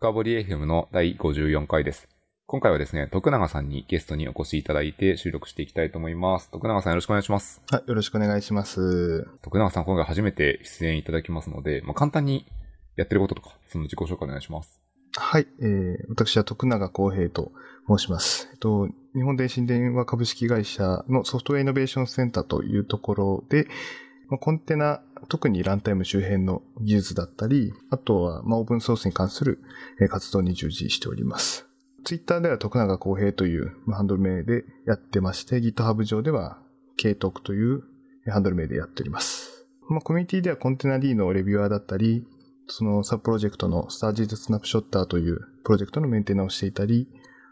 深掘り FM の第54回です。今回はですね、徳永さんにゲストにお越しいただいて収録していきたいと思います。徳永さんよろしくお願いします。はい、よろしくお願いします。徳永さん今回初めて出演いただきますので、まあ、簡単にやってることとか、その自己紹介お願いします。はい、えー、私は徳永康平と申します。えっと、日本電信電話株式会社のソフトウェアイノベーションセンターというところで、まあ、コンテナ、特にランタイム周辺の技術だったり、あとは、まあ、オープンソースに関する活動に従事しております。ツイッターでは徳永康平というハンドル名でやってまして、GitHub 上では K-Talk というハンドル名でやっております。まあ、コミュニティではコンテナ D のレビュアーだったり、そのサブプロジェクトのスタージーズスナップショッターというプロジェクトのメンテナをしていたり、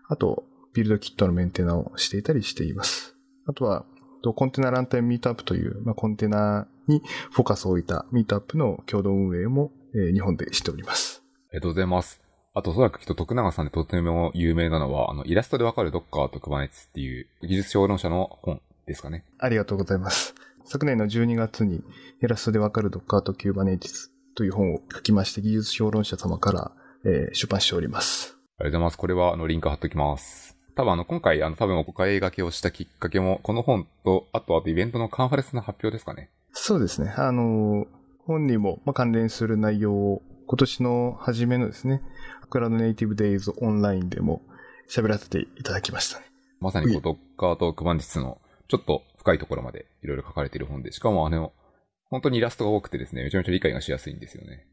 あと、ビルドキットのメンテナをしていたりしています。あとは、コンテナランタイムミートアップという、まあ、コンテナにフォーカスを置いたミートアップの共同運営も、えー日本でしております。ありがとうございます。あと、おそらくきっと徳永さんでとても有名なのは、あの、イラストでわかるドッカーと Kubernetes っていう技術評論者の本ですかね。ありがとうございます。昨年の12月にイラストでわかる Docker と Kubernetes という本を書きまして、技術評論者様から、えー出版しております。ありがとうございます。これは、あの、リンク貼っときます。多分、あの、今回、あの、多分、お声掛けをしたきっかけも、この本と、あと、あと、イベントのカンファレンスの発表ですかね。そうですね。あのー、本にもまあ関連する内容を今年の初めのですね、クラウドネイティブデイズオンラインでも喋らせていただきましたね。まさにこう、うんドッカーと Kubernetes の、ちょっと深いところまで、いろいろ書かれている本で、しかも、あの、本当にイラストが多くてですね、めちゃめちゃ理解がしやすいんですよね。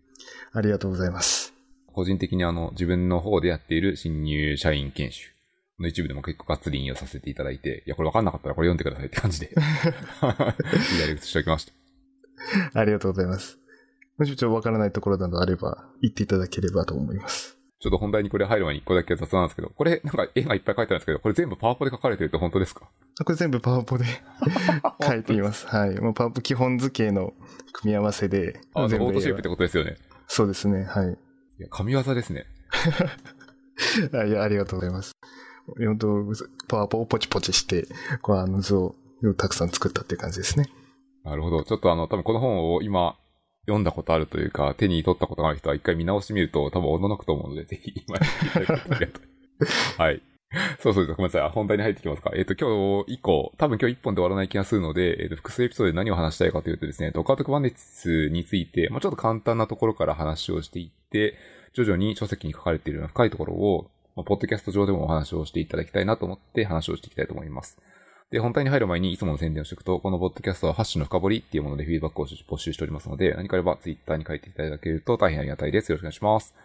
ありがとうございます。個人的にあの、自分の方でやっている新入社員研修の一部でも結構がっつり引用させていただいて、いや、これ分かんなかったらこれ読んでくださいって感じで、リ ダイレクトしておきました。ありがとうございます。もしちょっとわからないところなどあれば言っていただければと思います。ちょっと本題にこれ入る前に一個だけ雑談なんですけど、これなんか絵がいっぱい書いてあるんですけど、これ全部パワポで書かれてるって本当ですか？あこれ全部パワポで 書いています。はい。もうパワポ基本図形の組み合わせで。あ、全部オートシェイプってことですよね。そうですね。はい。いや、神業ですね。あいや、ありがとうございます。本当パワポをポチポチして、こう、あの図をたくさん作ったっていう感じですね。なるほど。ちょっとあの、多分この本を今、読んだことあるというか、手に取ったことがある人は一回見直してみると、多分驚くと思うので、ぜひ今。はい。そうそうです。ごめんなさい。あ本題に入ってきますか。えっ、と、今日以降、多分今日一本で終わらない気がするので、えっ、と、複数エピソードで何を話したいかというとですね、ドカートクバネツについて、まあちょっと簡単なところから話をしていって、徐々に書籍に書かれているような深いところを、まあポッドキャスト上でもお話をしていただきたいなと思って話をしていきたいと思います。で、本題に入る前にいつもの宣伝をしておくと、このポッドキャストはハッシュの深掘りっていうものでフィードバックを募集しておりますので、何かあればツイッターに書いていただけると大変ありがたいです。よろしくお願いします。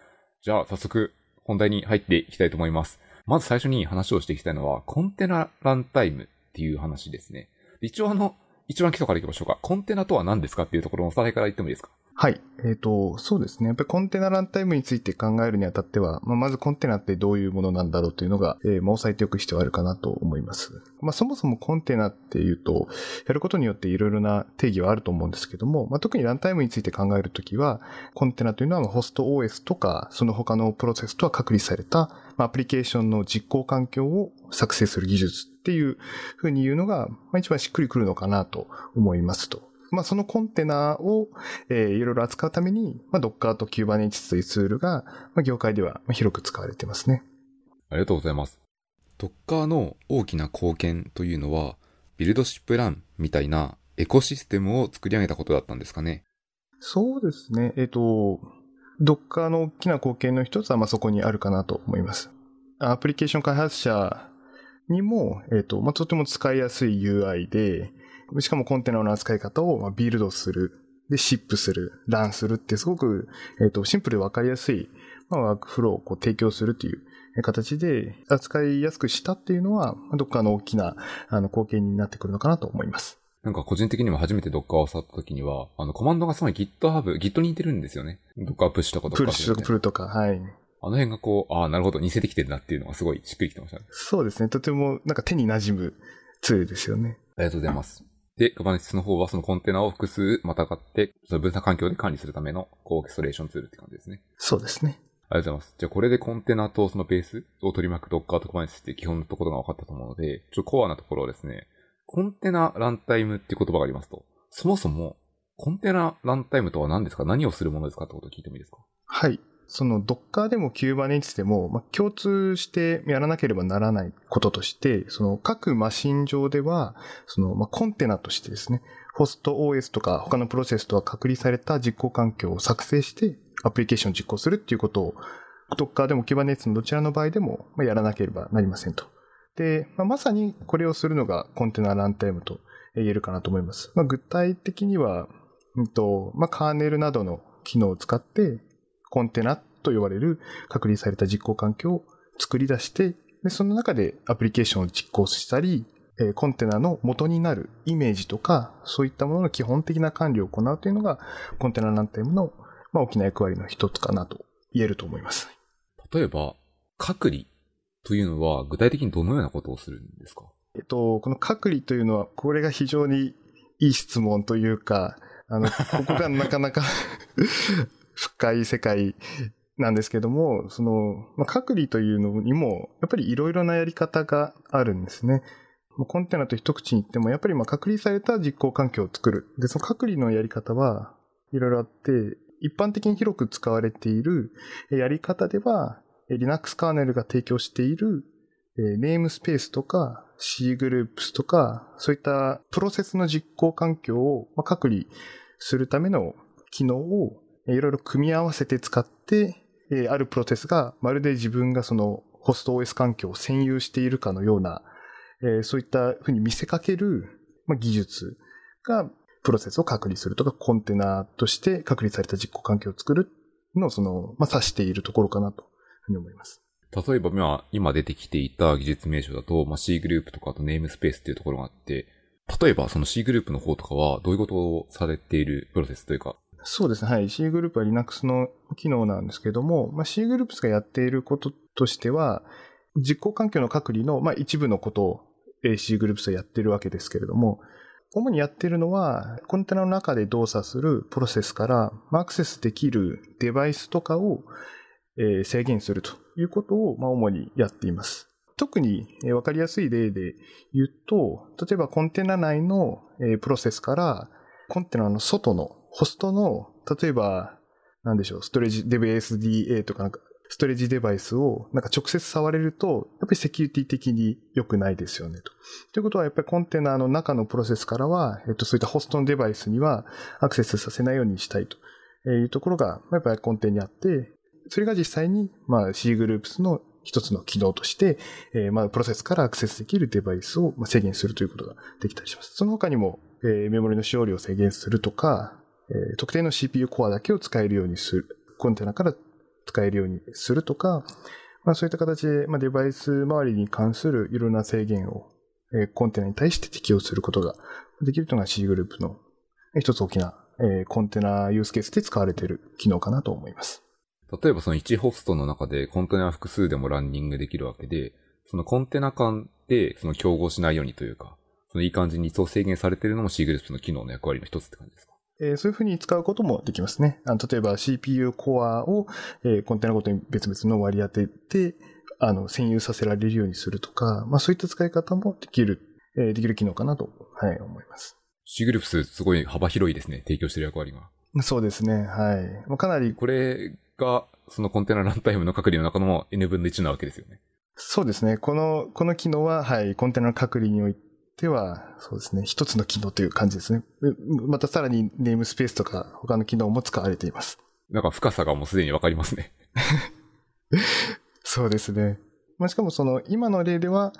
じゃあ、早速、本題に入っていきたいと思います。まず最初に話をしていきたいのは、コンテナランタイムっていう話ですね。一応あの、一番基礎からいきましょうか。コンテナとは何ですかっていうところのおさらいから言ってもいいですか？はい。えっ、と、そうですね。やっぱりコンテナランタイムについて考えるにあたっては、まあ、まずコンテナってどういうものなんだろうというのが、えーまあ、押さえておく必要あるかなと思います。まあ、そもそもコンテナっていうと、やることによっていろいろな定義はあると思うんですけども、まあ、特にランタイムについて考えるときは、コンテナというのはホスト OS とか、その他のプロセスとは隔離された、まあ、アプリケーションの実行環境を作成する技術っていうふうに言うのが、まあ、一番しっくりくるのかなと思いますと。まあ、そのコンテナを、えーいろいろ扱うために、まあ、Docker と Kubernetes というツールが、まあ、業界ではまあ広く使われていますね。ありがとうございます。Docker の大きな貢献というのは、ビルドシップランみたいなエコシステムを作り上げたことだったんですかね。そうですね。えっ、と、Docker の大きな貢献の一つは、まあ、そこにあるかなと思います。アプリケーション開発者にも、えっ、と、まあ、とても使いやすい UI で、しかもコンテナの扱い方をまあビルドする、で、シップする、ランするってすごく、えっ、と、シンプルでわかりやすい、まあ、ワークフローをこう提供するという形で扱いやすくしたっていうのは、まあ Docker の大きなあの貢献になってくるのかなと思います。なんか個人的にも初めて Docker を触った時には、あの、コマンドがすごい GitHub、Git に似てるんですよね。Docker プッシュとか Docker プルシュとかプルとか、はい。あの辺がこう、ああ、なるほど、似せてきてるなっていうのがすごいしっくりきてましたね。そうですね。とてもなんか手に馴染むツールですよね。ありがとうございます。で、Kubernetes の方はそのコンテナを複数またがって、その分散環境で管理するためのコーケストレーションツールって感じですね。そうですね。ありがとうございます。じゃあこれでコンテナとそのベースを取り巻く Docker と Kubernetes っていう基本のところが分かったと思うので、ちょっとコアなところをですね、コンテナランタイムっていう言葉がありますと、そもそもコンテナランタイムとは何ですか？何をするものですか？ってことを聞いてもいいですか？はい。その Docker でも Kubernetes でも、まあ、共通してやらなければならないこととして、その各マシン上では、そのまあコンテナとしてですね、ホスト OS とか他のプロセスとは隔離された実行環境を作成してアプリケーションを実行するっていうことを Docker でも Kubernetes のどちらの場合でもやらなければなりませんと。で、まあ、まさにこれをするのがコンテナランタイムと言えるかなと思います。まあ、具体的には、うんとまあ、カーネルなどの機能を使ってコンテナと呼ばれる隔離された実行環境を作り出して、でその中でアプリケーションを実行したり、えコンテナの元になるイメージとか、そういったものの基本的な管理を行うというのが、コンテナランタイムの、まあ、大きな役割の一つかなと言えると思います。例えば、隔離というのは具体的にどのようなことをするんですか？えっと、この隔離というのは、これが非常にいい質問というか、あの、ここがなかなか深い世界なんですけども、その、まあ、隔離というのにも、やっぱりいろいろなやり方があるんですね。コンテナと一口に言っても、やっぱりまあ隔離された実行環境を作る。で、その隔離のやり方はいろいろあって、一般的に広く使われているやり方では、Linux カーネルが提供しているネームスペースとか C グループスとか、そういったプロセスの実行環境を隔離するための機能をいろいろ組み合わせて使って、えあるプロセスがまるで自分がそのホスト OS 環境を占有しているかのようなえー、そういったふうに見せかける、まあ、技術がプロセスを隔離するとか、コンテナとして隔離された実行環境を作るのをその、まあ、指しているところかなというふうに思います。例えば、今、今出てきていた技術名称だと、まあ、C グループとかあとネームスペースっていうところがあって、例えばその C グループの方とかはどういうことをされているプロセスというかそうですね。はい。C グループは Linux の機能なんですけども、まあ、C グループがやっていることとしては、実行環境の隔離の、まあ、一部のことを C グループスはやってるわけですけれども、主にやってるのは、コンテナの中で動作するプロセスからアクセスできるデバイスとかを制限するということを、まあ、主にやっています。特に分かりやすい例で言うと、例えばコンテナ内のプロセスからコンテナの外のホストの、例えば、なんでしょう、ストレージ DevSDA とかストレージデバイスをなんか直接触れると、やっぱりセキュリティ的に良くないですよねと。ということは、やっぱりコンテナの中のプロセスからは、えっと、そういったホストのデバイスにはアクセスさせないようにしたいというところが、やっぱり根底にあって、それが実際に、まあ、C グループスの一つの機能として、えー、まあ、プロセスからアクセスできるデバイスを制限するということができたりします。その他にも、えー、メモリの使用量を制限するとか、えー、特定の CPU コアだけを使えるようにする。コンテナから使えるようにするとか、まあ、そういった形で、まあ、デバイス周りに関するいろんな制限を、えー、コンテナに対して適用することができるというのが C グループの一つ大きな、えー、コンテナユースケースで使われている機能かなと思います。例えばその1ホストの中でコンテナ複数でもランニングできるわけで、そのコンテナ間でその競合しないようにというか、そのいい感じにそう制限されているのも C グループの機能の役割の一つって感じですか？えー、そういうふうに使うこともできますね。あの例えば CPU コアを、えー、コンテナごとに別々の割り当てて、あの、占有させられるようにするとか、まあそういった使い方もできる、えー、できる機能かなと、はい、思います。C グループスすごい幅広いですね。提供している役割が。そうですね。はい。まあ、かなり。これが、そのコンテナランタイムの隔離の中の N 分の1なわけですよね。そうですね。この、この機能は、はい、コンテナの隔離において、ては、そうですね、一つの機能という感じですね。またさらにネームスペースとか他の機能も使われています。なんか深さがもうすでにわかりますね。そうですね。まあ、しかもその今の例では、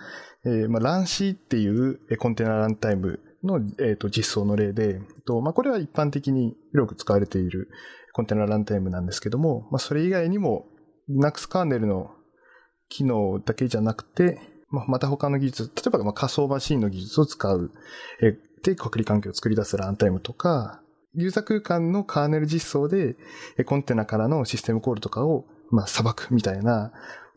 えー、まあ、ランシーっていうコンテナランタイムの、えー、と実装の例で、とまあ、これは一般的に広く使われているコンテナランタイムなんですけども、まあ、それ以外にも Linux カーネルの機能だけじゃなくて、まあ、また他の技術、例えばまあ仮想マシンの技術を使う、えで、隔離環境を作り出すランタイムとか、ユーザー空間のカーネル実装で、コンテナからのシステムコールとかを、まあ、裁くみたいな、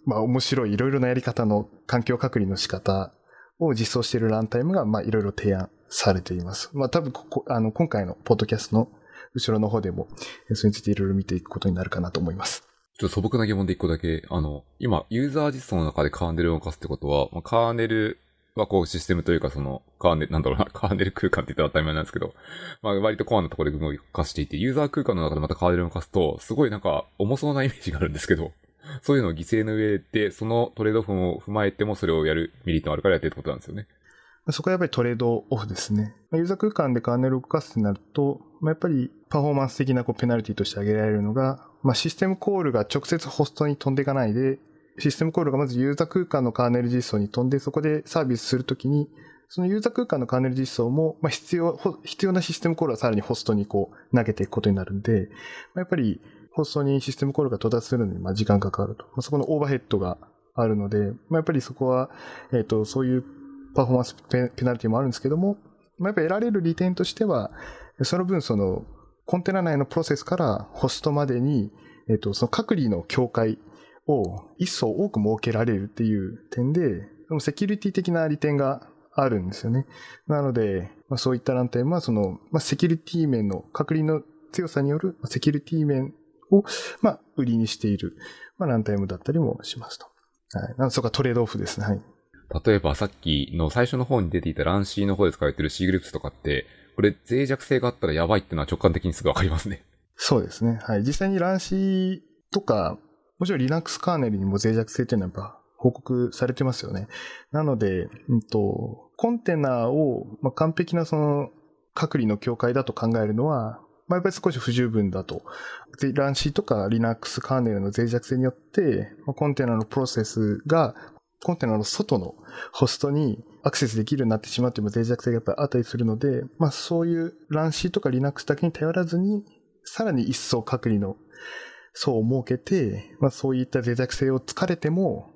まあ、面白いいろいろなやり方の環境隔離の仕方を実装しているランタイムが、まあ、いろいろ提案されています。まあ、多分ここ、あの、今回のポッドキャストの後ろの方でも、それについていろいろ見ていくことになるかなと思います。ちょっと素朴な疑問で一個だけ、あの、今、ユーザー実装の中でカーネルを動かすってことは、まあ、カーネルはこうシステムというかそのカーネル、なんだろうな、カーネル空間って言ったら当たり前なんですけど、まあ割とコアなところで動かしていて、ユーザー空間の中でまたカーネルを動かすと、すごいなんか重そうなイメージがあるんですけど、そういうのを犠牲の上で、そのトレードオフを踏まえてもそれをやるメリットがあるからやってるってことなんですよね。そこはやっぱりトレードオフですね。ユーザー空間でカーネルを動かすとなると、まあ、やっぱりパフォーマンス的なこうペナルティとして挙げられるのが、まあ、システムコールが直接ホストに飛んでいかないで、システムコールがまずユーザー空間のカーネル実装に飛んで、そこでサービスするときに、そのユーザー空間のカーネル実装も、まあ、必要、必要なシステムコールはさらにホストにこう投げていくことになるんで、まあ、やっぱりホストにシステムコールが到達するのにまあ時間がかかると。まあ、そこのオーバーヘッドがあるので、まあ、やっぱりそこは、えっ、ー、と、そういうパフォーマンスペナルティもあるんですけども、まあ、やっぱり得られる利点としては、その分そのコンテナ内のプロセスからホストまでに、えっ、と、その隔離の境界を一層多く設けられるっていう点で、そのセキュリティ的な利点があるんですよね。なので、まあ、そういったランタイムは、その、まあ、セキュリティ面の隔離の強さによるセキュリティ面を、まあ、売りにしている、まあ、ランタイムだったりもしますと。はい。なんそこはトレードオフですね。はい。例えばさっきの最初の方に出ていたランシーの方で使われている C グループスとかって、これ脆弱性があったらやばいっていうのは直感的にすぐわかりますね。そうですね。はい。実際にランシーとか、もちろん Linux カーネルにも脆弱性っていうのはやっぱ報告されてますよね。なので、うんと、コンテナを、まあ、完璧なその隔離の境界だと考えるのは、まあ、やっぱり少し不十分だと。ランシーとか Linux カーネルの脆弱性によって、まあ、コンテナのプロセスがコンテナの外のホストにアクセスできるようになってしまうという脆弱性がやっぱりあったりするので、まあそういうランシーとか Linux だけに頼らずに、さらに一層隔離の層を設けて、まあ、そういった脆弱性を突かれても、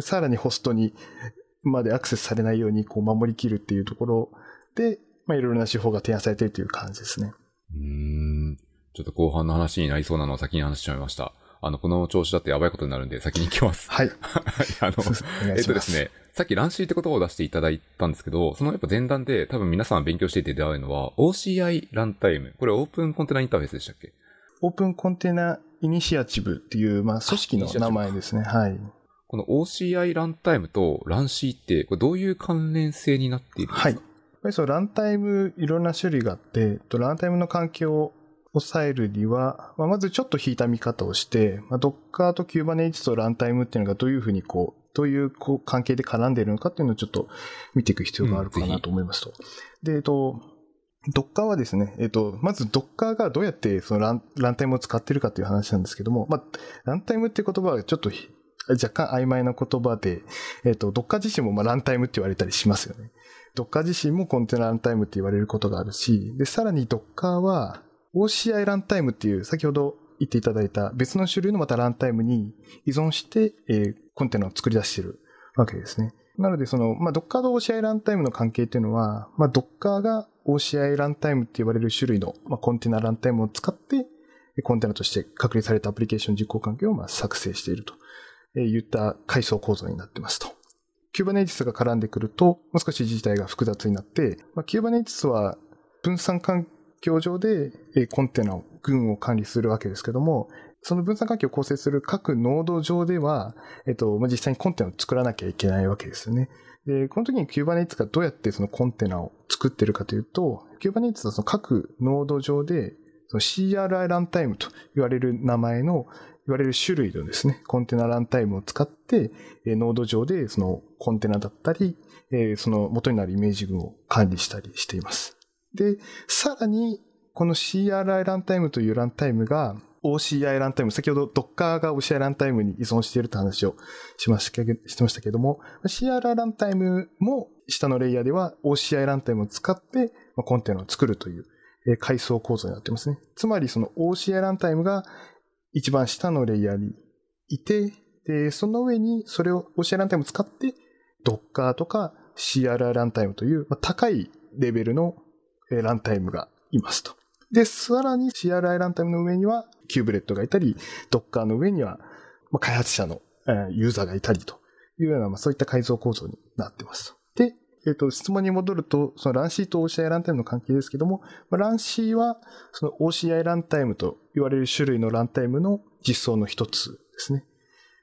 さらにホストにまでアクセスされないようにこう守りきるっていうところで、まあ、いろいろな手法が提案されているという感じですね。うん。ちょっと後半の話になりそうなのを先に話しちゃいました。あの、この調子だってやばいことになるんで先に行きます。はい。あの、えっとですね、さっき乱視って言葉を出していただいたんですけど、そのやっぱ前段で多分皆さん勉強していて出会うのは OCI ランタイム。これオープンコンテナインターフェースでしたっけ？オープンコンテナイニシアチブっていう、まあ、組織の名前ですね。はい。この OCI ランタイムとランシーって、これどういう関連性になっているんですか？はい。やっぱりそう、ランタイム、いろんな種類があって、ランタイムの環境を抑えるには、まあ、まずちょっと引いた見方をして、まあ、Docker と Kubernetes とランタイムっていうのがどういうふうにこう、どういうこう関係で絡んでいるのかっていうのをちょっと見ていく必要があるかなと思いますと。うん、で、えっと、ドッカーはですね、えっと、まずドッカーがどうやってそのランランタイムを使ってるかという話なんですけども、まあ、ランタイムっていう言葉はちょっと若干曖昧な言葉で、えっと、ドッカー自身もまあランタイムって言われたりしますよね。ドッカー自身もコンテナランタイムって言われることがあるし、で、さらにドッカーは OCI ランタイムっていう先ほど言っていただいた別の種類のまたランタイムに依存して、えー、コンテナを作り出しているわけですね。なので、その、まあ、Docker と OCI ランタイムの関係っていうのは、まあ、Docker が OCI ランタイムって言われる種類の、まあ、コンテナランタイムを使って、コンテナとして隔離されたアプリケーション実行環境をまあ作成しているといった階層構造になってますと。Kubernetes が絡んでくると、もう少し自体が複雑になって、まあ、Kubernetes は分散環境上でコンテナを、群を管理するわけですけども、その分散環境を構成する各ノード上では、えっと、実際にコンテナを作らなきゃいけないわけですよね。で、この時に Kubernetes がどうやってそのコンテナを作ってるかというと、Kubernetes はその各ノード上で、CRI ランタイムと言われる名前の、言われる種類のですね、コンテナランタイムを使って、ノード上でそのコンテナだったり、その元になるイメージ群を管理したりしています。で、さらに、この CRI ランタイムというランタイムが、OCI ランタイム、先ほど Docker が OCI ランタイムに依存しているという話をしましたしてましたけども、CRI ランタイムも下のレイヤーでは OCI ランタイムを使ってコンテナを作るという階層構造になってますね。つまりその OCI ランタイムが一番下のレイヤーにいて、で、その上にそれを OCI ランタイムを使って Docker とか CRI ランタイムという高いレベルのランタイムがいますと。で、さらに CRI ランタイムの上には kubelet がいたり、Docker の上には開発者のユーザーがいたりというような、まあ、そういった階層構造になってます。で、えっ、ー、と、質問に戻ると、そのランシーと OCI ランタイムの関係ですけども、ランシーはその OCI ランタイムと言われる種類のランタイムの実装の一つですね。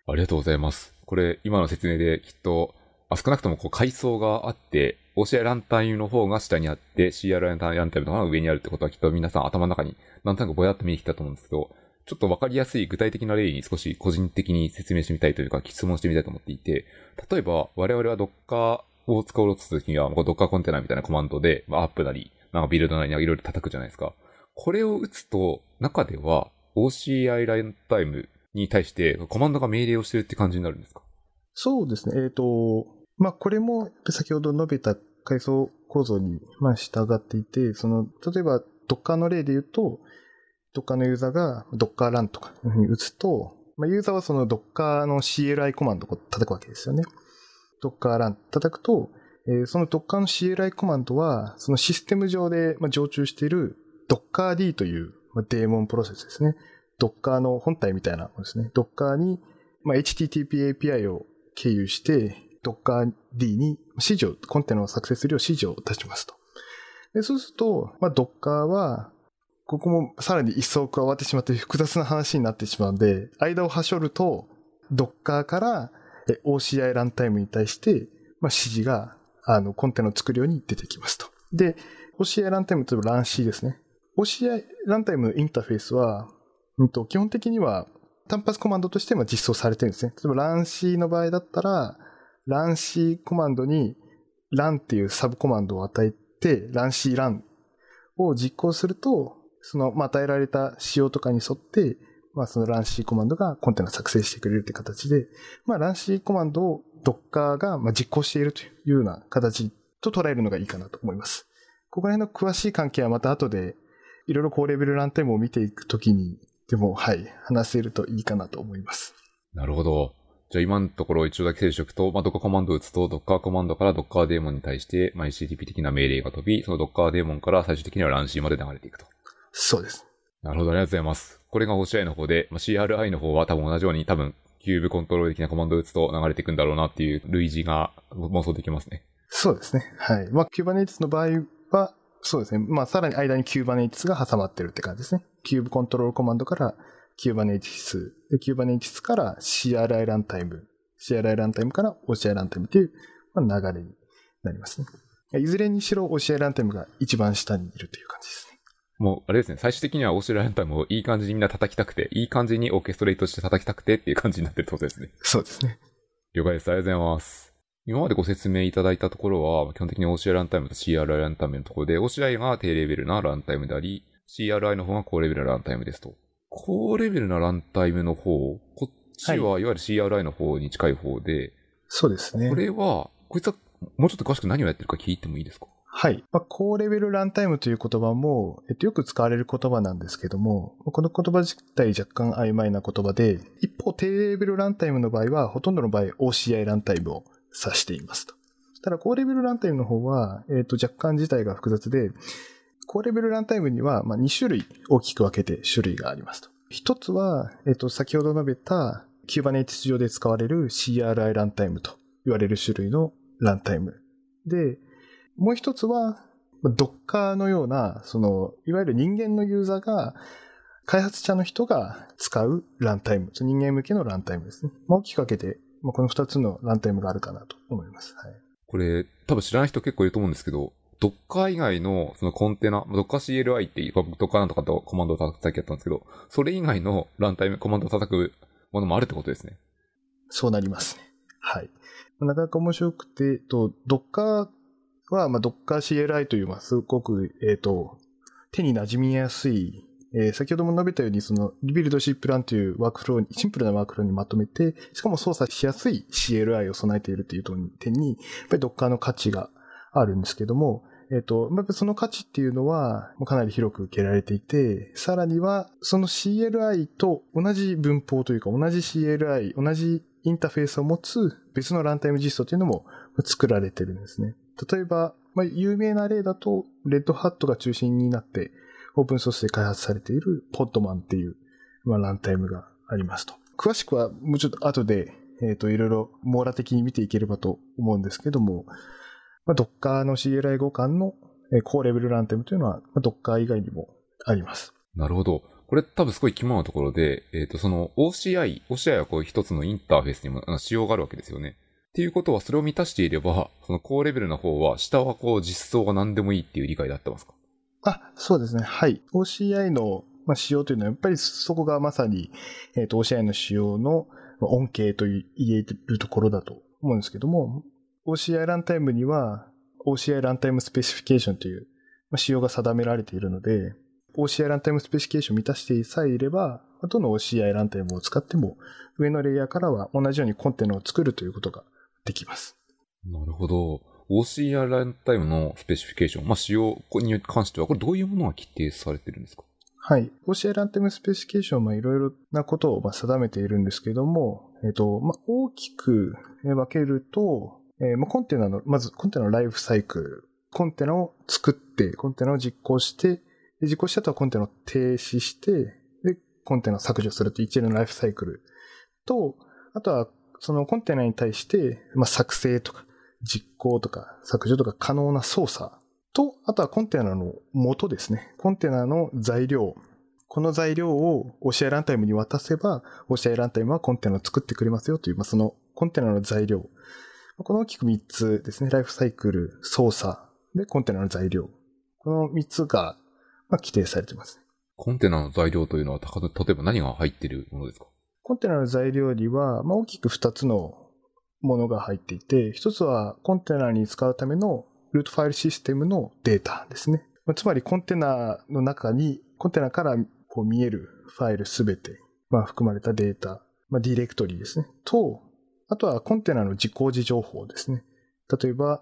ありがとうございます。これ、今の説明できっと、あ、少なくともこう階層があって、OCI ランタイムの方が下にあって、CR ランタイムの方が上にあるってことはきっと皆さん頭の中になんとなくぼやっと見えてきたと思うんですけど、ちょっとわかりやすい具体的な例に少し個人的に説明してみたいというか質問してみたいと思っていて、例えば我々は Docker を使おうとするときには、Docker コンテナみたいなコマンドで、まあ、アップなり、なんかビルドなり、いろいろ叩くじゃないですか。これを打つと、中では OCI ランタイムに対してコマンドが命令をしてるって感じになるんですか？そうですね。えっ、と、まあ、これも先ほど述べた階層構造に、まあ、従っていて、その、例えば Docker の例で言うと、Docker のユーザーが Docker ランとかいうふうに打つと、まあ、ユーザーはその Docker の CLI コマンドを叩くわけですよね。Docker ラン叩くと、えーその Docker の CLI コマンドは、そのシステム上でまあ常駐している Docker-D というまあデーモンプロセスですね。Docker の本体みたいなものですね。Docker にまあ HTTP API を経由して、Docker-D に指示を、コンテナを作成するよう指示を出しますと。でそうすると、まあ、Docker は、ここもさらに一層加わってしまって複雑な話になってしまうんで、間をはしょると、Docker から OCI ランタイムに対して、まあ、指示が、あの、コンテナを作るように出てきますと。で、OCI ランタイムというのは LANC ですね。OCI ランタイムのインターフェースは、うんと、基本的には単発コマンドとしても実装されてるんですね。例えば LANC の場合だったら、LANC コマンドに LAN っていうサブコマンドを与えて、LANC LAN を実行すると、その、まあ、与えられた仕様とかに沿って、まあ、その LANC コマンドがコンテナ作成してくれるって形で、まあ、LANC コマンドを Docker が実行しているというような形と捉えるのがいいかなと思います。ここら辺の詳しい関係はまた後で、いろいろ高レベルランタイムを見ていくときに、でも、はい、話せるといいかなと思います。なるほど。じゃあ今のところ一応だけ整理しておくと、まあ、Docker コマンドを打つと、Docker コマンドから Docker デーモンに対して、まあ、HTTP 的な命令が飛び、その Docker デーモンから最終的には LANC まで流れていくと。そうです。なるほど、ありがとうございます。これが OCI の方で、まあ、CRI の方は多分同じように多分、 kubectl 的なコマンドを打つと流れていくんだろうなっていう類似が妄想できますね。そうですね。はい。まあ、Kubernetes の場合は、そうですね。まあ、さらに間に Kubernetes が挟まってるって感じですね。 kubectl コマンドから Kubernetes、で、Kubernetes から CRI ランタイム、CRI ランタイムから OCI ランタイムっていう、まあ、流れになりますね。いずれにしろ OCI ランタイムが一番下にいるという感じですね。もう、あれですね、最終的には OCI ランタイムをいい感じにみんな叩きたくて、いい感じにオーケストレートして叩きたくてっていう感じになってるってことですね。そうですね。了解です。ありがとうございます。今までご説明いただいたところは、基本的に OCI ランタイムと CRI ランタイムのところで、OCI が低レベルなランタイムであり、CRI の方が高レベルなランタイムですと。高レベルなランタイムの方、こっちはいわゆる CRI の方に近い方で、そうですねこ。れは、こいつはもうちょっと詳しく何をやってるか聞いてもいいですか？はい。まあ、高レベルランタイムという言葉も、えっと、よく使われる言葉なんですけども、この言葉自体若干曖昧な言葉で、一方、低レベルランタイムの場合は、ほとんどの場合 OCI ランタイムを指していますと。ただ、高レベルランタイムの方は、えっと、若干自体が複雑で、高レベルランタイムには、まあ、2種類大きく分けて種類がありますと。一つは、えっと、先ほど述べた Kubernetes 上で使われる CRI ランタイムと言われる種類のランタイム。で、もう一つは、Docker のような、その、いわゆる人間のユーザーが、開発者の人が使うランタイム、人間向けのランタイムですね。まあ、大きく分けて、まあ、この二つのランタイムがあるかなと思います。はい。これ、多分知らない人結構いると思うんですけど、Docker 以外のそのコンテナ、Docker CLI っていう、Docker なんとかとコマンドを叩くさっきやったんですけど、それ以外のランタイム、コマンドを叩くものもあるってことですね。そうなりますね。はい。なかなか面白くて、えっと、Docker は、まあ、Docker CLI という、まあ、すごく、えっと、手に馴染みやすい、えー先ほども述べたように、その、リビルドシップランというワークフローに、シンプルなワークフローにまとめて、しかも操作しやすい CLI を備えているという点に、やっぱり Docker の価値があるんですけども、えっ、と、やっぱりその価値っていうのは、かなり広く受けられていて、さらには、その CLI と同じ文法というか、同じ CLI、同じインターフェースを持つ別のランタイム実装というのも作られてるんですね。例えば、まあ、有名な例だと、レッドハットが中心になって、オープンソースで開発されているポッドマンっていう、まあ、ランタイムがありますと。詳しくはもうちょっと後で、えっ、と、いろいろ網羅的に見ていければと思うんですけども、まあ、Docker の CLI 互換のえー高レベルランタイムというのは、まあ Docker 以外にもあります。なるほど。これ多分すごい肝なところで、えっ、と、その OCI、OCI はこう一つのインターフェースにも仕様があるわけですよね。っていうことは、それを満たしていれば、その高レベルの方は、下はこう実装が何でもいいっていう理解で合ってますか？あ、そうですね。はい。OCI の、まあ、仕様というのは、やっぱりそこがまさに、えっ、と、OCI の仕様の恩恵と言えるところだと思うんですけども、OCI ランタイムには、OCI ランタイムスペシフィケーションという、まあ、仕様が定められているので、OCI ランタイムスペシフィケーションを満たしてさえいれば、どの OCI ランタイムを使っても、上のレイヤーからは同じようにコンテナを作るということができます。なるほど。OCR ランタイムのスペシフィケーション、まあ、仕様に関しては、これどういうものが規定されてるんですか？はい。OCI ランタイムスペシフィケーションは、いろいろなことをまあ定めているんですけども、えっ、と、まあ、大きく分けると、えーまあ、コンテナの、まずコンテナのライフサイクル。コンテナを作って、コンテナを実行して、で実行した後はコンテナを停止して、で、コンテナを削除するという一連のライフサイクルと、あとは、そのコンテナに対して、まあ、作成とか、実行とか、削除とか可能な操作と、あとはコンテナの元ですね。コンテナの材料。この材料を OCI ランタイムに渡せば、OCI ランタイムはコンテナを作ってくれますよという、まあ、そのコンテナの材料。この大きく3つですね。ライフサイクル、操作、で、コンテナの材料。この3つが、まあ、規定されています。コンテナの材料というのは、例えば何が入っているものですか？コンテナの材料には、まあ、大きく2つのものが入っていて、1つはコンテナに使うためのルートファイルシステムのデータですね。まあつまりコンテナの中に、コンテナからこう見えるファイルすべて、まあ、含まれたデータ、まあ、ディレクトリですね。と、あとはコンテナの実行時情報ですね。例えば、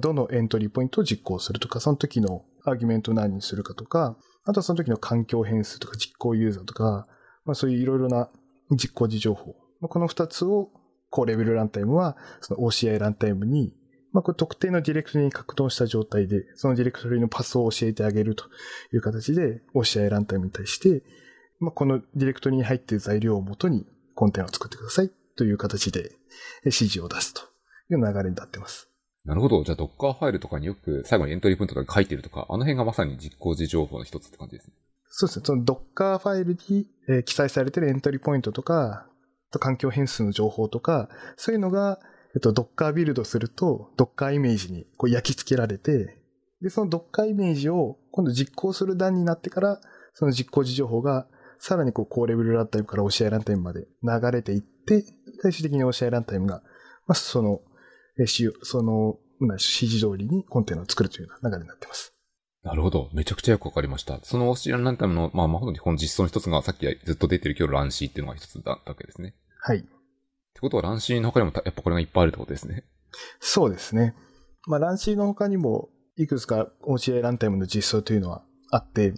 どのエントリーポイントを実行するとか、その時のアーギュメントを何にするかとか、あとはその時の環境変数とか実行ユーザーとか、まあ、そういういろいろな実行時情報。まあこの二つを、高レベルランタイムは、その OCI ランタイムに、まあ、これ特定のディレクトリに格納した状態で、そのディレクトリのパスを教えてあげるという形で、OCI ランタイムに対して、まあ、このディレクトリに入っている材料をもとにコンテナを作ってくださいという形で指示を出すという流れになっています。なるほど。じゃあ、Docker ファイルとかによく最後にエントリーポイントとか書いてるとか、あの辺がまさに実行時情報の一つって感じですね。そうですね。その Docker ファイルに、えー記載されているエントリーポイントとか、あと環境変数の情報とか、そういうのが、えっと、Docker ビルドすると、Docker イメージにこう焼き付けられて、で、その Docker イメージを今度実行する段になってから、その実行時情報が、さらにこう、高レベルランタイムから OCI ランタイムまで流れていって、最終的に OCI ランタイムが、まあ、その、えーその、まあ指示通りにコンテナを作るというような流れになっています。なるほど。めちゃくちゃよくわかりました。その OCR ランタイムの、まあ、まあ、本当にこの実装の一つが、さっきずっと出てる今日ランシーっていうのが一つだったわけですね。はい。ってことは、ランシーの他にもたやっぱこれがいっぱいあるってことですね。そうですね。まあ、ランシーの他にも、いくつか OCI ランタイムの実装というのはあって、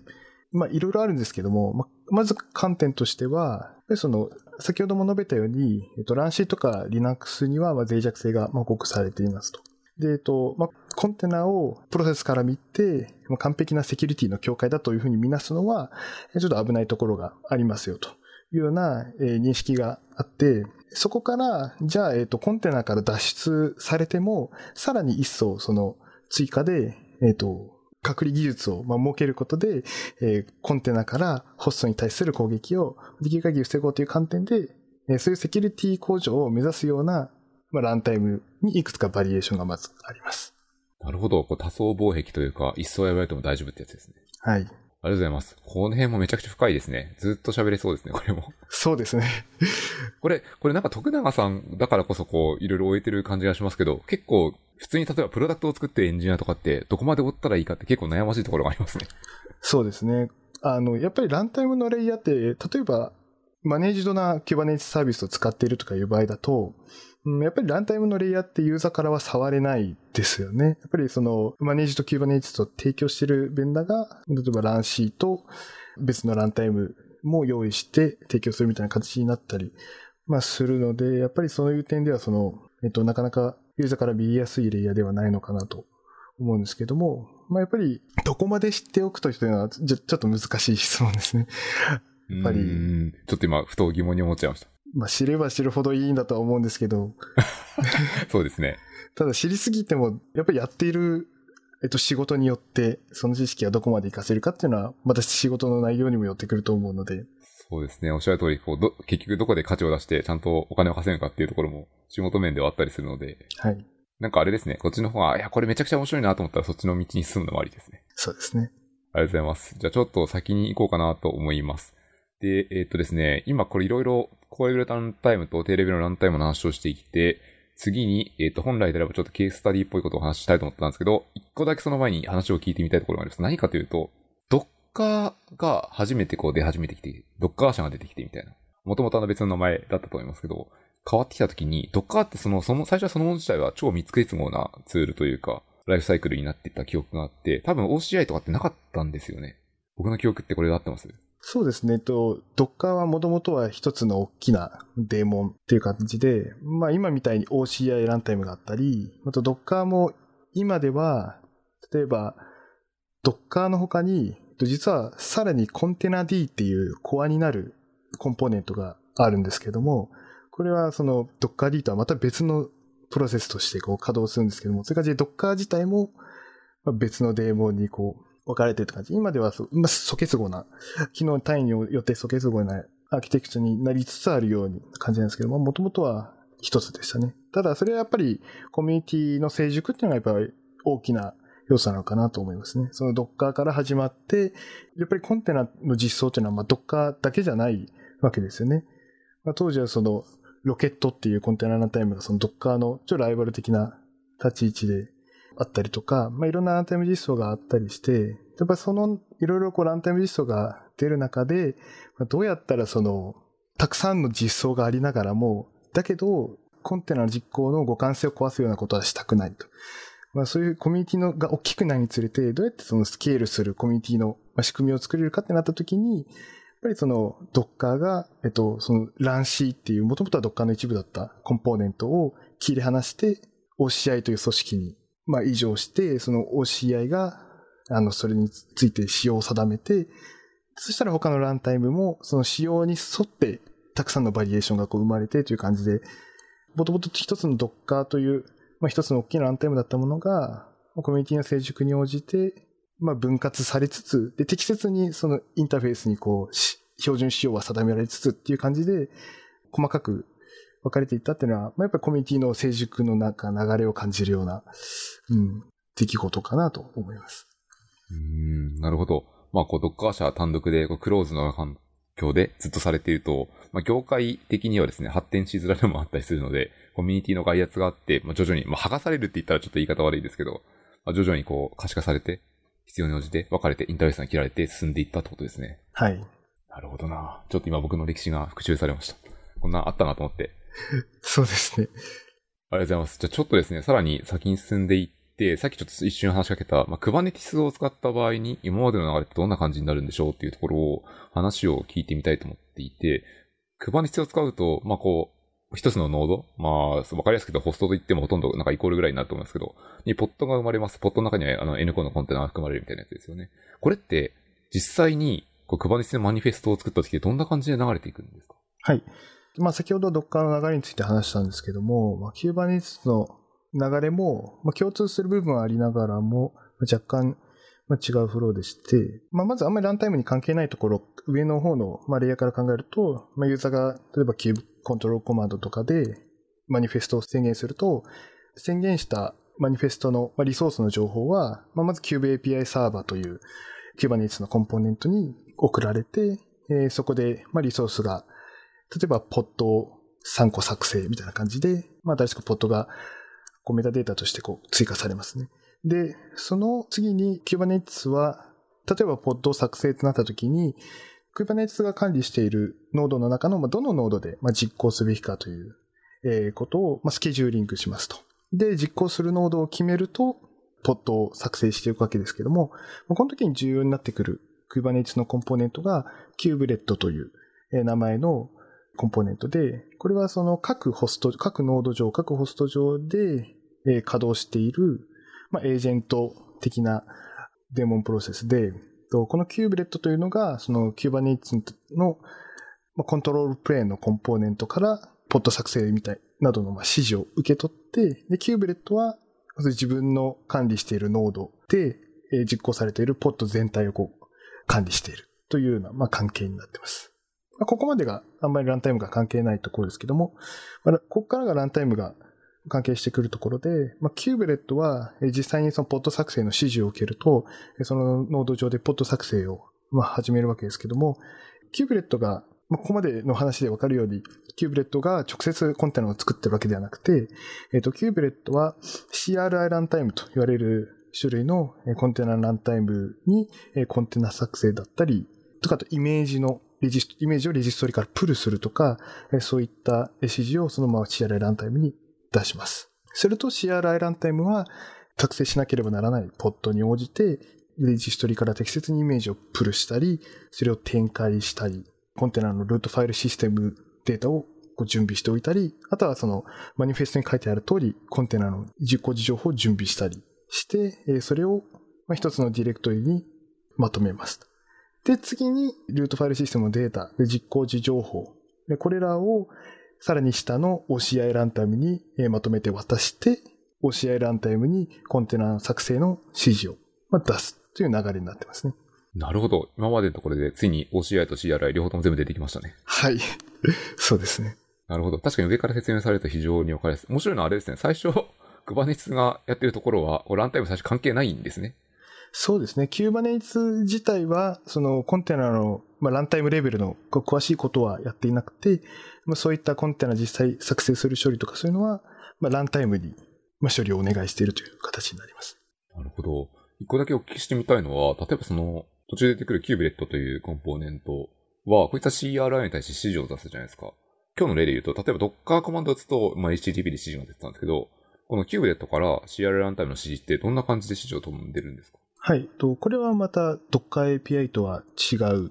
まあ、いろいろあるんですけども、まあ、まず観点としては、その、先ほども述べたように、えっと、ランシーとか Linux にはまあ脆弱性がまあ報告されていますと。で、えっと、まあ、コンテナをプロセスから見て、まあ、完璧なセキュリティの境界だというふうに見なすのは、ちょっと危ないところがありますよというような、えー認識があって、そこから、じゃあ、えっ、と、コンテナから脱出されても、さらに一層、その、追加で、えっ、と、隔離技術を、まあ、設けることで、えーコンテナからホストに対する攻撃をできる限り防ごうという観点で、えーそういうセキュリティ向上を目指すような、まあ、ランタイムにいくつかバリエーションがまずあります。なるほど。こう多層防壁というか、一層やられても大丈夫ってやつですね。はい。ありがとうございます。この辺もめちゃくちゃ深いですね。ずっと喋れそうですね、これも。そうですね。これ、これなんか徳永さんだからこそこう、いろいろ終えてる感じがしますけど、結構、普通に例えばプロダクトを作ってエンジニアとかって、どこまで追ったらいいかって結構悩ましいところがありますね。そうですね。あの、やっぱりランタイムのレイヤーって、例えば、マネージドな Kubernetes サービスを使っているとかいう場合だと、うんやっぱりランタイムのレイヤーってユーザーからは触れないですよね。やっぱりその、マネージド Kubernetes と提供しているベンダーが、例えばランシーと別のランタイムも用意して提供するみたいな形になったり、まあするので、やっぱりそういう点ではその、えっと、なかなかユーザーから見えやすいレイヤーではないのかなと思うんですけども、まあやっぱりどこまで知っておくというのはちょっと難しい質問ですね。やっぱりちょっと今、ふと疑問に思っちゃいました。まあ知れば知るほどいいんだとは思うんですけど、そうですね。ただ知りすぎても、やっぱりやっている、えっと、仕事によって、その知識がどこまで活かせるかっていうのは、また仕事の内容にもよってくると思うので、そうですね。おっしゃる通り、こう、ど、結局どこで価値を出してちゃんとお金を稼ぐかっていうところも仕事面ではあったりするので、はい。なんかあれですね、こっちの方は、いや、これめちゃくちゃ面白いなと思ったらそっちの道に進むのもありですね。そうですね。ありがとうございます。じゃあちょっと先に行こうかなと思います。で、えーっとですね、今これいろいろ、高レベルランタイムと低レベルのランタイムの話をしていて、次に、えーっと、本来であればちょっとケーススタディっぽいことをお話ししたいと思ったんですけど、一個だけその前に話を聞いてみたいところがあります。何かというと、ドッカーが初めてこう出始めてきて、ドッカー社が出てきてみたいな。もともとあの別の名前だったと思いますけど、変わってきた時に、ドッカーってその、その、最初はそのもの自体は超密結合なツールというか、ライフサイクルになっていった記憶があって、多分 OCI とかってなかったんですよね。僕の記憶ってこれで合ってます？そうですね。えっと、Docker はもともとは一つの大きなデーモンっていう感じで、まあ今みたいに OCI ランタイムがあったり、あと Docker も今では、例えば Docker の他に、実はさらにコンテナ D っていうコアになるコンポーネントがあるんですけども、これはその Docker-D とはまた別のプロセスとしてこう稼働するんですけども、それから Docker 自体も別のデーモンにこう分かれてるって感じ。今ではそ、まあ、素結合な、機能単位によって素結合なアーキテクチャになりつつあるように感じなんですけども、もともとは一つでしたね。ただ、それはやっぱりコミュニティの成熟っていうのがやっぱり大きな要素なのかなと思いますね。その Docker から始まって、やっぱりコンテナの実装っていうのはまあ Docker だけじゃないわけですよね。まあ、当時はそのロケットっていうコンテナランタイムがその Docker のちょっとライバル的な立ち位置であったりとか、まあ、いろんなランタイム実装があったりして、やっぱそのいろいろこうランタイム実装が出る中で、まあどうやったらその、たくさんの実装がありながらも、だけど、コンテナの実行の互換性を壊すようなことはしたくないと。まあそういうコミュニティのが大きくなるにつれて、どうやってそのスケールするコミュニティの仕組みを作れるかってなった時に、やっぱりその Docker が、えっと、その LANC っていう、もともとは Docker の一部だったコンポーネントを切り離して OCI という組織に、まあ、移譲して、その OCI が、あの、それについて仕様を定めて、そしたら他のランタイムも、その仕様に沿って、たくさんのバリエーションがこう生まれてという感じで、もともと一つの Docker という、まあ、一つの大きなランタイムだったものが、コミュニティの成熟に応じて、まあ、分割されつつ、で、適切にそのインターフェースにこう、標準仕様は定められつつっていう感じで、細かく分かれていったっていうのは、まあ、やっぱりコミュニティの成熟の中、流れを感じるような、うん、出来事かなと思います。うん、なるほど。まあ、こう、ドッカー社単独で、こう、クローズの環境でずっとされていると、まあ、業界的にはですね、発展しづらいのもあったりするので、コミュニティの外圧があって、まあ、徐々に、まあ、剥がされるって言ったらちょっと言い方悪いですけど、まあ、徐々にこう、可視化されて、必要に応じて分かれて、インターフェースが切られて進んでいったってことですね。はい。なるほどな。ちょっと今僕の歴史が復習されました。こんなあったなと思って。そうですね。ありがとうございます。じゃあちょっとですね、さらに先に進んでいって、さっきちょっと一瞬話しかけた、まあ、クバネティスを使った場合に、今までの流れってどんな感じになるんでしょうっていうところを、話を聞いてみたいと思っていて、クバネティスを使うと、まあ、こう、一つのノードまあ、わかりやすく言うとホストと言ってもほとんどなんかイコールぐらいになると思いますけど、にポットが生まれます。ポットの中にはあの N コのコンテナが含まれるみたいなやつですよね。これって、実際に、こう、クバネティスのマニフェストを作った時どんな感じで流れていくんですか？はい。まあ、先ほど Docker の流れについて話したんですけども、まあ、Kubernetes の流れも、まあ、共通する部分はありながらも、若干、まあ、違うフローでして、まあ、まずあんまりランタイムに関係ないところ、上の方の、まあ、レイヤーから考えると、まあ、ユーザーが例えば Cube コントロールコマンドとかでマニフェストを宣言すると、宣言したマニフェストのまあリソースの情報は、まあ、まず Cube API サーバーという Kubernetes のコンポーネントに送られて、えーそこでまあリソースが、例えばポットを3個作成みたいな感じで、まあ、新しくポットがこうメタデータとしてこう追加されますね。で、その次に Kubernetes は、例えばポッドを作成となった時に、Kubernetes が管理しているノードの中のどのノードで実行すべきかということをスケジューリングしますと。で、実行するノードを決めると、ポットを作成していくわけですけども、この時に重要になってくる Kubernetes のコンポーネントが Kubelet という名前のコンポーネントで、これはその各ホスト、各ノード上、各ホスト上でえ稼働している、まあ、エージェント的なデーモンプロセスで、この Kubelet というのが、その Kubernetes のコントロールプレーンのコンポーネントから、ポット作成みたいなどの指示を受け取って、で、Kubelet は自分の管理しているノードで、実行されているポッド全体をこう管理しているというような、まあ、関係になっています。まあ、ここまでがあんまりランタイムが関係ないところですけども、まあ、ここからがランタイムが関係してくるところで、まあ、 kubelet は実際にそのポッド作成の指示を受けると、そのノード上でポッド作成をまあ始めるわけですけども、 kubelet が、まあ、ここまでの話でわかるように、 kubelet が直接コンテナを作ってるわけではなくて、えっ、ー、と、 kubelet は CRI ランタイムと言われる種類のコンテナランタイムにコンテナ作成だったり、とかとイメージのレジイメージをレジストリからプルするとか、そういった指示をそのまま CRI ランタイムに出します。すると CRI ランタイムは作成しなければならないポッドに応じて、レジストリから適切にイメージをプルしたり、それを展開したり、コンテナのルートファイルシステムデータを準備しておいたり、あとはそのマニフェストに書いてある通り、コンテナの実行時情報を準備したりして、それを一つのディレクトリにまとめます。で、次に、ルートファイルシステムのデータ、実行時情報。これらを、さらに下の OCI ランタイムにまとめて渡して、OCI ランタイムにコンテナ作成の指示を出すという流れになってますね。なるほど。今までのところで、ついに OCI と CRI 両方とも全部出てきましたね。はい。そうですね。なるほど。確かに上から説明されると非常にわかりやすい。面白いのはあれですね。最初、クバネツがやってるところは、ランタイム最初関係ないんですね。そうですね。キューバネイツ自体は、そのコンテナの、まあ、ランタイムレベルの詳しいことはやっていなくて、まあ、そういったコンテナ実際作成する処理とかそういうのは、まあ、ランタイムに、まあ、処理をお願いしているという形になります。なるほど。一個だけお聞きしてみたいのは、例えばその、途中で出てくる kubelet というコンポーネントは、こういった CRI に対して指示を出すじゃないですか。今日の例で言うと、例えば Docker コマンドを打つと、まあ、HTTP で指示が出てたんですけど、この kubelet から CRI ランタイムの指示ってどんな感じで指示を飛んでるんですか？はい。と、これはまた Docker API とは違う、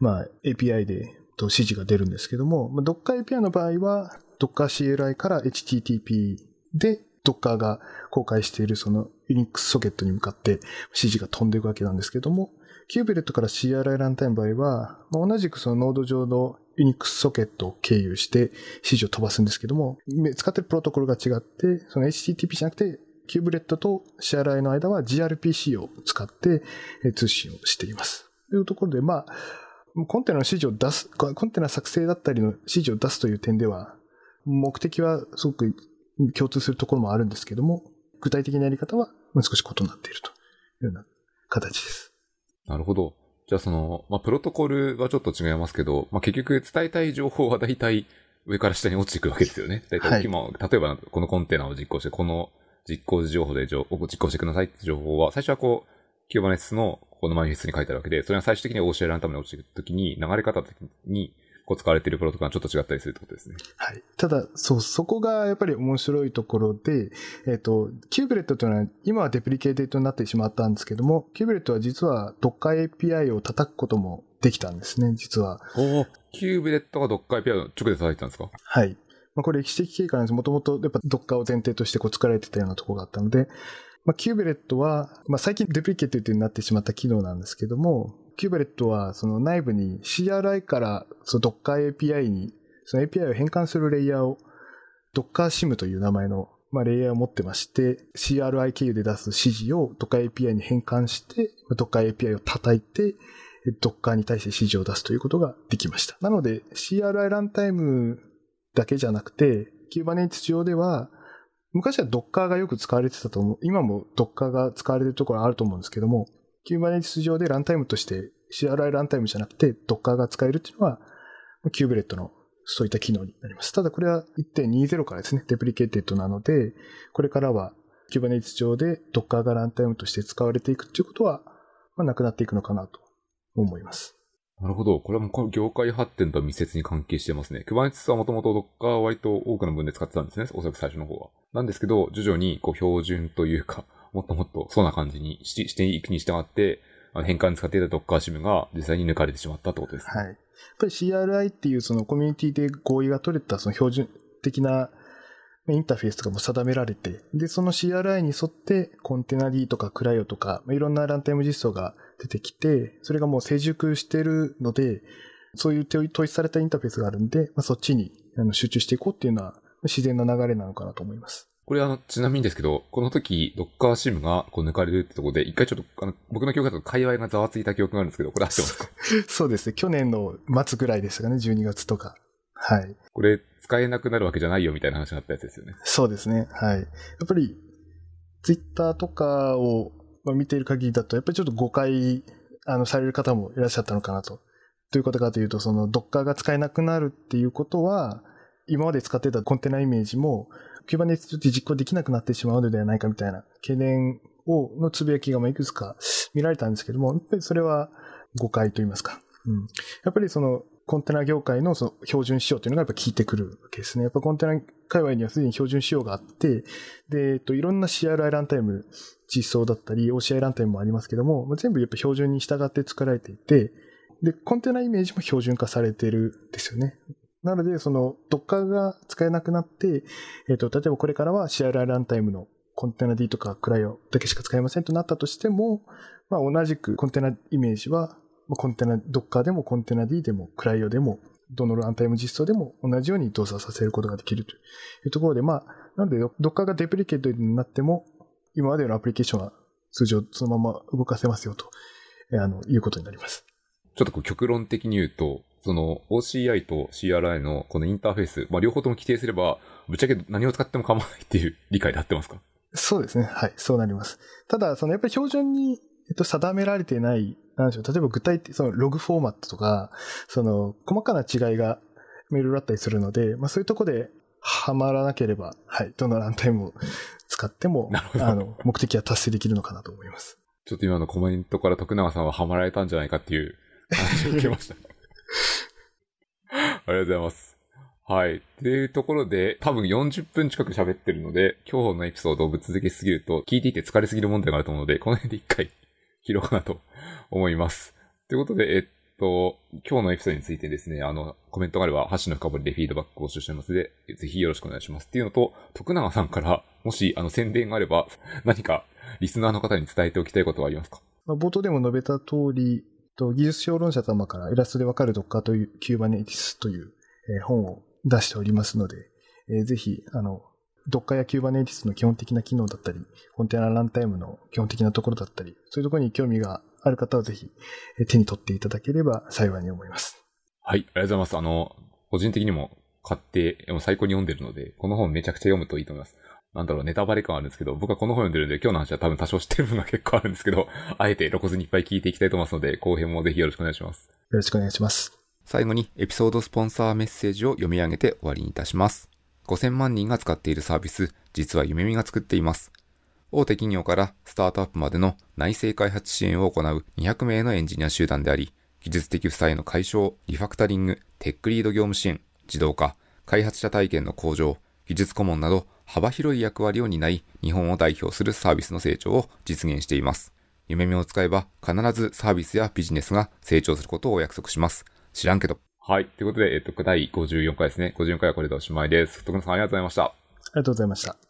まあ、API で指示が出るんですけども、まあ、Docker API の場合は Docker CLI から HTTP で Docker が公開しているその Unix ソケットに向かって指示が飛んでいくわけなんですけども、 kubelet から CRI ランタイムの場合は、まあ、同じくそのノード上の Unix ソケットを経由して指示を飛ばすんですけども、使ってるプロトコルが違って、その HTTP じゃなくて kubelet と CRI の間は gRPC を使って通信をしています。というところで、まあ、コンテナの指示を出す、コンテナ作成だったりの指示を出すという点では、目的はすごく共通するところもあるんですけども、具体的なやり方は少し異なっているというような形です。なるほど。じゃあその、まあ、プロトコルはちょっと違いますけど、まあ、結局伝えたい情報は大体上から下に落ちていくわけですよね。大体、はい、例えばこのコンテナを実行して、この実行時情報で実行してくださいって情報は、最初はこう、キューバネスのこのマニフェストに書いてあるわけで、それが最終的にランタムに落ちていくときに、流れ方に、こう使われているプロトコルがちょっと違ったりするってことですね。はい。ただ、そう、そこがやっぱり面白いところで、えっ、ー、と、 kubelet というのは、今は deprecated になってしまったんですけども、 kubelet は実は Docker API を叩くこともできたんですね、実は。お kubelet が Docker API を直で叩いたんですか？はい。まあ、これ歴史的経緯なんです。もともとやっぱ Docker を前提としてこう作られてたようなところがあったので、まあ、 kubelet は、まあ、最近 deprecate になってしまった機能なんですけども、 kubelet はその内部に CRI からその Docker API に、その API を変換するレイヤーを Docker SIM という名前の、まあ、レイヤーを持ってまして、CRI 経由で出す指示を Docker API に変換して、Docker API を叩いて、Docker に対して指示を出すということができました。なので CRI ランタイムだけじゃなくて、Kubernetes 上では、昔は Docker がよく使われてたと思う。今も Docker が使われてるところあると思うんですけども、Kubernetes 上でランタイムとして CRI ランタイムじゃなくて Docker が使えるっていうのは、kubelet のそういった機能になります。ただこれは1.20からですね、 deprecated なので、これからは Kubernetes 上で Docker がランタイムとして使われていくっていうことは、まあ、なくなっていくのかなと思います。なるほど。これはもうこの業界発展と密接に関係してますね。Kubernetes はもともと Docker は割と多くの分で使ってたんですね。おそらく最初の方は。なんですけど、徐々にこう標準というか、もっともっとそうな感じにししていくに従って、変換に使っていた Docker シムが実際に抜かれてしまったってことですね。はい。やっぱり CRI っていうそのコミュニティで合意が取れたその標準的なインターフェースとかも定められて、で、その CRI に沿ってコンテナ D とかクライオとか、いろんなランタイム実装が出てきて、それがもう成熟してるので、そういう統一されたインターフェースがあるんで、まあ、そっちに集中していこうっていうのは自然な流れなのかなと思います。これあの、ちなみにですけど、この時、ドッカーシムがこう抜かれるってところで、一回ちょっと、あの、僕の記憶だと界隈がざわついた記憶があるんですけど、これ合ってますか？そうですね。去年の末ぐらいでしたかね、12月とか。はい。これ、使えなくなるわけじゃないよみたいな話になったやつですよね。そうですね。はい。やっぱり、ツイッターとかを見ている限りだと、やっぱりちょっと誤解、あの、される方もいらっしゃったのかなと。ということかというと、その、ドッカーが使えなくなるっていうことは、今まで使ってたコンテナイメージも、Kubernetes で実行できなくなってしまうのではないかみたいな懸念を、のつぶやきがいくつか見られたんですけども、やっぱりそれは誤解といいますか。うん。やっぱりその、コンテナ業界のその標準仕様というのがやっぱ効いてくるわけですね。やっぱコンテナ界隈にはすでに標準仕様があって、で、えっと、いろんな CRI ランタイム実装だったり、OCI ランタイムもありますけども、全部やっぱ標準に従って作られていて、で、コンテナイメージも標準化されてるんですよね。なので、その、Docker が使えなくなって、えっと、例えばこれからは CRI ランタイムのコンテナ D とかクライオだけしか使えませんとなったとしても、まあ、同じくコンテナイメージは、コンテナ、Docker でもコンテナ D でもクライオでも、どのランタイム実装でも同じように動作させることができるというところで、まあ、なので Docker がデプリケートになっても、今までのアプリケーションは通常そのまま動かせますよと、えーあの、いうことになります。ちょっとこう極論的に言うと、その OCI と CRI のこのインターフェース、まあ両方とも規定すれば、ぶっちゃけ何を使っても構わないっていう理解で合ってますか？そうですね。はい。そうなります。ただ、そのやっぱり標準に、えっと、定められていない、なんでしょう。例えば具体的、そのログフォーマットとか、その細かな違いがいろいろあったりするので、まあそういうとこではまらなければ、はい。どのランタイムを使っても あの、目的は達成できるのかなと思います。ちょっと今のコメントから徳永さんはハマられたんじゃないかっていう話を受けました。ありがとうございます。はい。っていうところで、多分40分近く喋ってるので、今日のエピソードをぶっ続けすぎると、聞いていて疲れすぎる問題があると思うので、この辺で一回切ろうかなと思います。ということで、えっと、今日のエピソードについてですね、あの、コメントがあれば、ハッシュの深掘りでフィードバックを募集してますので、ぜひよろしくお願いします。っていうのと、徳永さんから、もし、あの、宣伝があれば、何か、リスナーの方に伝えておきたいことはありますか、冒頭でも述べた通り、技術評論者様からイラストでわかる Docker という Kubernetes という、本を出しておりますので、えーぜひ、あの、Docker や Kubernetes の基本的な機能だったり、コンテナランタイムの基本的なところだったり、そういうところに興味がある方はぜひ、えー手に取っていただければ幸いに思います。はい、ありがとうございます。あの、個人的にも買って、もう最高に読んでるので、この本めちゃくちゃ読むといいと思います。なんだろう、ネタバレ感あるんですけど、僕はこの本読んでるんで、今日の話は多分多少知ってる分が結構あるんですけど、あえて露骨にいっぱい聞いていきたいと思いますので、後編もぜひよろしくお願いします。よろしくお願いします。最後にエピソードスポンサーメッセージを読み上げて終わりにいたします。5000万人が使っているサービス、実は夢見が作っています。大手企業からスタートアップまでの内製開発支援を行う200名のエンジニア集団であり、技術的負債の解消、リファクタリング、テックリード業務支援、自動化、開発者体験の向上、技術顧問など幅広い役割を担い、日本を代表するサービスの成長を実現しています。夢見を使えば必ずサービスやビジネスが成長することをお約束します。知らんけど。はい。ということで、えっと、第54回ですね。54回はこれでおしまいです。徳野さんありがとうございました。ありがとうございました。